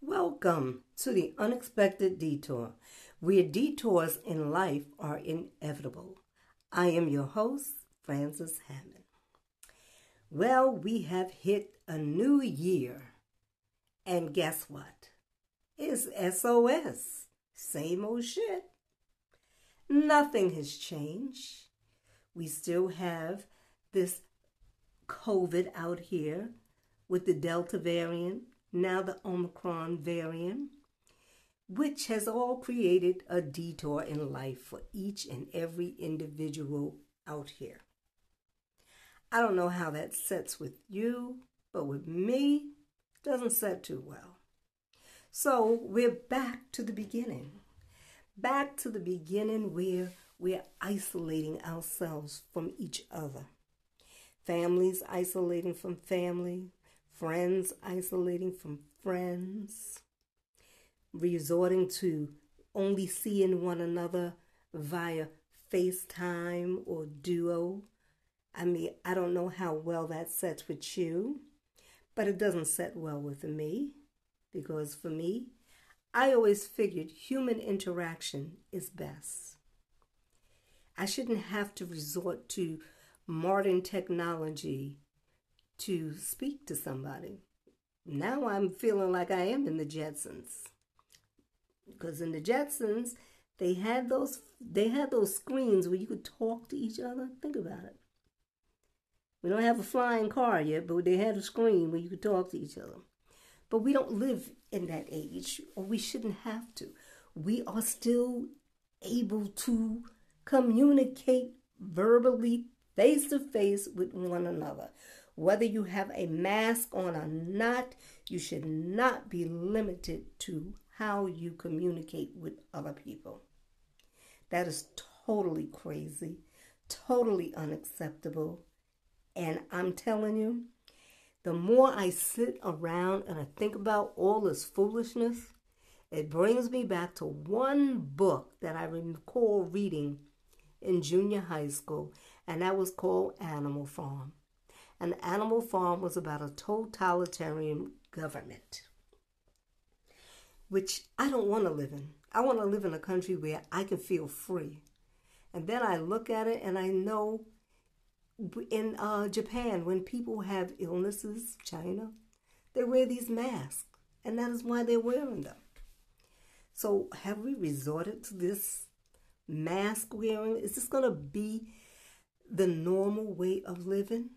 Welcome to the unexpected detour, where detours in life are inevitable. I am your host, Frances Hammond. Well, we have hit a new year, and guess what? It's SOS. Same old shit. Nothing has changed. We still have this COVID out here with the Delta variant now the Omicron variant, which has all created a detour in life for each and every individual out here. I don't know how that sets with you, but with me, it doesn't set too well. So we're back to the beginning. Back to the beginning where we're isolating ourselves from each other. Families isolating from family, friends isolating from friends, resorting to only seeing one another via FaceTime or Duo. I mean, I don't know how well that sets with you, but it doesn't set well with me because for me, I always figured human interaction is best. I shouldn't have to resort to modern technology to speak to somebody. Now I'm feeling like I am in the Jetsons. Because in the Jetsons, they had those they had those screens where you could talk to each other. Think about it. We don't have a flying car yet, but they had a screen where you could talk to each other. But we don't live in that age, or we shouldn't have to. We are still able to communicate verbally, face to face with one another. Whether you have a mask on or not, you should not be limited to how you communicate with other people. That is totally crazy, totally unacceptable. And I'm telling you, the more I sit around and I think about all this foolishness, it brings me back to one book that I recall reading in junior high school, and that was called Animal Farm. And Animal Farm was about a totalitarian government, which I don't want to live in. I want to live in a country where I can feel free. And then I look at it and I know in uh, Japan, when people have illnesses, China, they wear these masks. And that is why they're wearing them. So, have we resorted to this mask wearing? Is this going to be the normal way of living?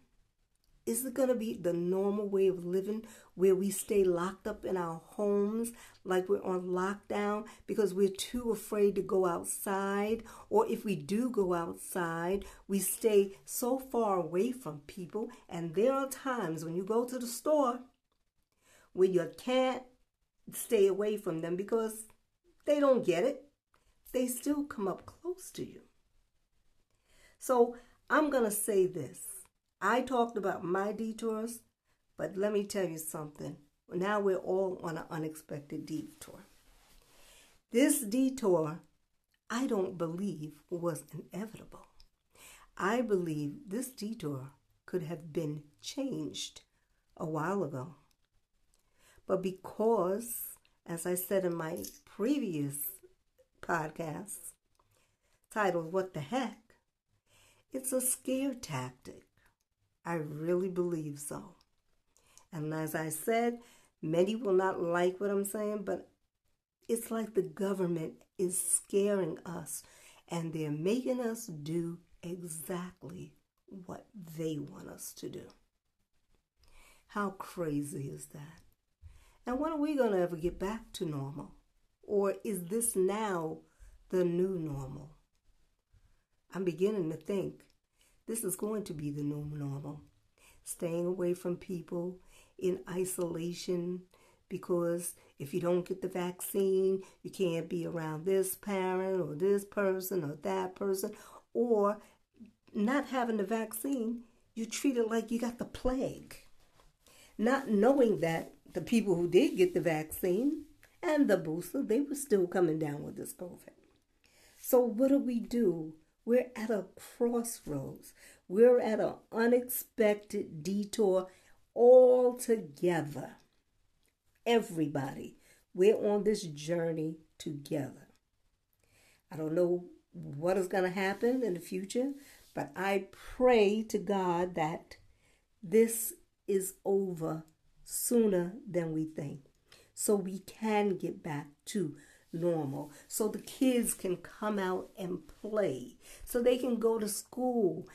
Is it going to be the normal way of living where we stay locked up in our homes like we're on lockdown because we're too afraid to go outside? Or if we do go outside, we stay so far away from people. And there are times when you go to the store where you can't stay away from them because they don't get it. They still come up close to you. So I'm going to say this I talked about my detours, but let me tell you something. Now we're all on an unexpected detour. This detour, I don't believe was inevitable. I believe this detour could have been changed a while ago. But because, as I said in my previous podcast titled What the Heck, it's a scare tactic. I really believe so. And as I said, many will not like what I'm saying, but it's like the government is scaring us and they're making us do exactly what they want us to do. How crazy is that? And when are we going to ever get back to normal? Or is this now the new normal? I'm beginning to think this is going to be the new normal. Staying away from people in isolation because if you don't get the vaccine, you can't be around this parent or this person or that person. Or not having the vaccine, you treat it like you got the plague. Not knowing that the people who did get the vaccine and the booster, they were still coming down with this COVID. So, what do we do We're at a crossroads. We're at an unexpected detour all together. Everybody, we're on this journey together. I don't know what is going to happen in the future, but I pray to God that this is over sooner than we think so we can get back to normal so the kids can come out and play so they can go to school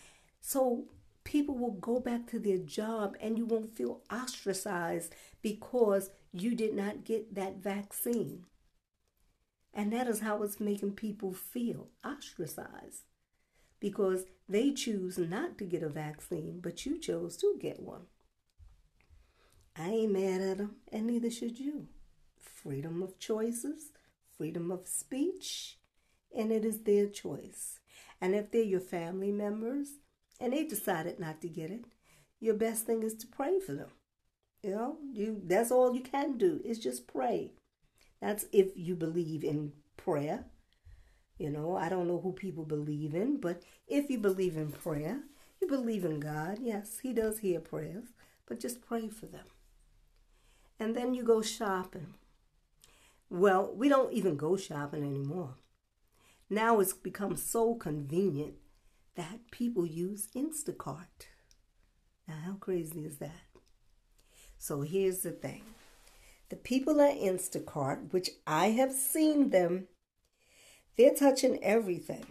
so people will go back to their job and you won't feel ostracized because you did not get that vaccine and that is how it's making people feel ostracized because they choose not to get a vaccine but you chose to get one I ain't mad at them, and neither should you. Freedom of choices, freedom of speech, and it is their choice. And if they're your family members and they decided not to get it, your best thing is to pray for them. You know, you that's all you can do is just pray. That's if you believe in prayer. You know, I don't know who people believe in, but if you believe in prayer, you believe in God. Yes, He does hear prayers, but just pray for them and then you go shopping. Well, we don't even go shopping anymore. Now it's become so convenient that people use Instacart. Now, how crazy is that? So here's the thing the people at Instacart, which I have seen them, they're touching everything.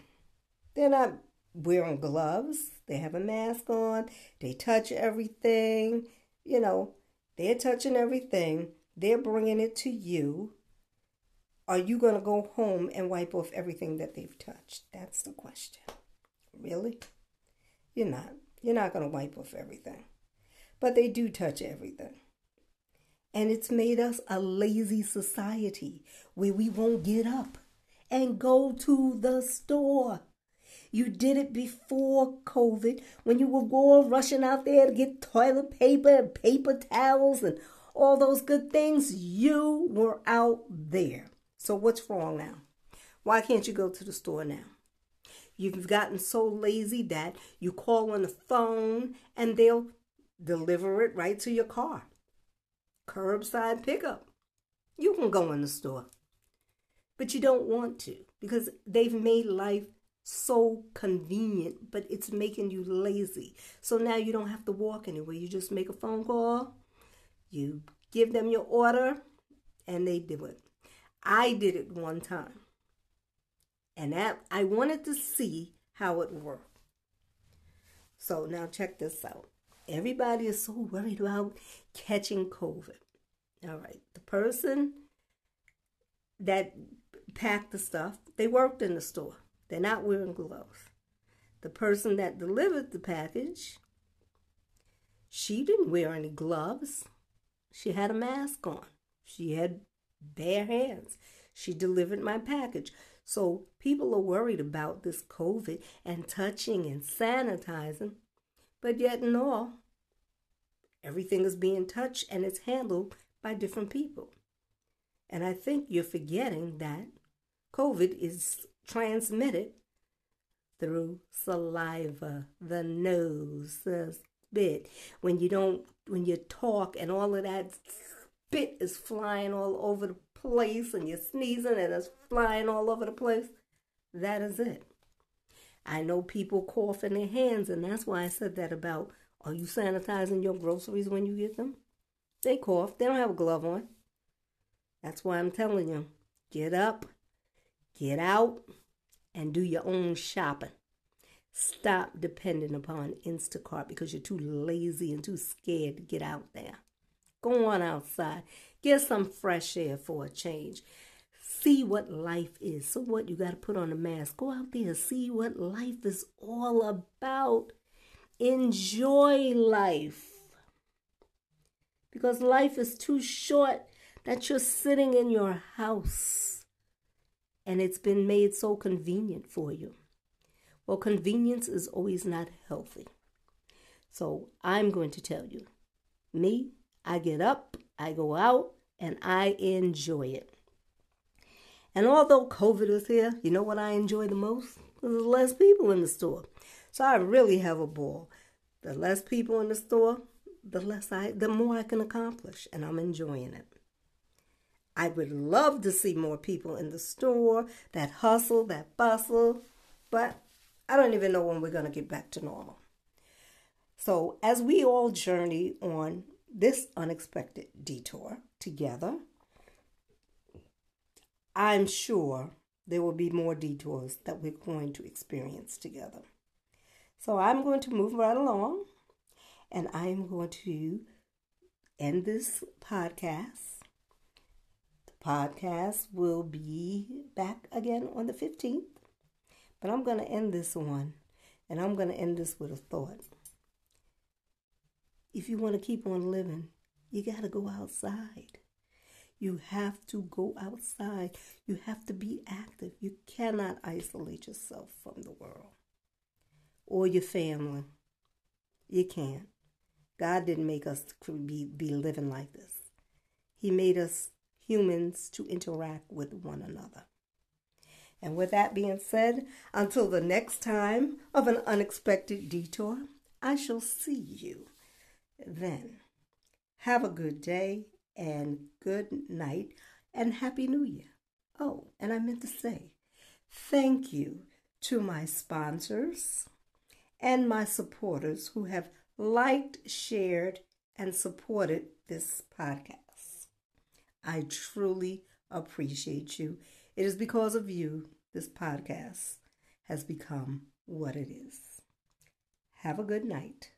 They're not wearing gloves, they have a mask on, they touch everything, you know, they're touching everything. They're bringing it to you. Are you going to go home and wipe off everything that they've touched? That's the question. Really? You're not. You're not going to wipe off everything. But they do touch everything. And it's made us a lazy society where we won't get up and go to the store. You did it before COVID when you were all rushing out there to get toilet paper and paper towels and all those good things. You were out there. So what's wrong now? Why can't you go to the store now? You've gotten so lazy that you call on the phone and they'll deliver it right to your car. Curbside pickup. You can go in the store. But you don't want to because they've made life so convenient, but it's making you lazy. So now you don't have to walk anywhere. You just make a phone call, you give them your order, and they do it. I did it one time. And that I wanted to see how it worked. So now check this out. Everybody is so worried about catching COVID. All right. The person that packed the stuff, they worked in the store. They're not wearing gloves. The person that delivered the package, she didn't wear any gloves. She had a mask on. She had bare hands. She delivered my package. So people are worried about this COVID and touching and sanitizing. But yet, in all, everything is being touched and it's handled by different people. And I think you're forgetting that COVID is transmitted through saliva, the nose, the spit. When you don't, when you talk and all of that spit is flying all over the place and you're sneezing and it's flying all over the place, that is it. I know people cough in their hands, and that's why I said that about are you sanitizing your groceries when you get them? They cough, they don't have a glove on. That's why I'm telling you get up, Get out and do your own shopping. Stop depending upon Instacart because you're too lazy and too scared to get out there. Go on outside. Get some fresh air for a change. See what life is. So, what? You got to put on a mask. Go out there. See what life is all about. Enjoy life. Because life is too short that you're sitting in your house and it's been made so convenient for you. Well, convenience is always not healthy. So I'm going to tell you me, I get up, I go out, and I enjoy it. And although COVID is here, you know what I enjoy the most? there's less people in the store. So I really have a ball. The less people in the store, the less I the more I can accomplish and I'm enjoying it. I would love to see more people in the store, that hustle, that bustle, but I don't even know when we're going to get back to normal. So, as we all journey on this unexpected detour together, I'm sure there will be more detours that we're going to experience together. So, I'm going to move right along and I'm going to end this podcast. The podcast will be back again on the 15th, but I'm going to end this one, and I'm going to end this with a thought. If you want to keep on living, you got to go outside. You have to go outside. You have to be active. You cannot isolate yourself from the world or your family. You can't. God didn't make us be, be living like this. He made us humans to interact with one another. And with that being said, until the next time of an unexpected detour, I shall see you then. Have a good day and good night and Happy New Year. Oh, and I meant to say, thank you to my sponsors and my supporters who have liked, shared, and supported this podcast. I truly appreciate you. It is because of you this podcast has become what it is. Have a good night.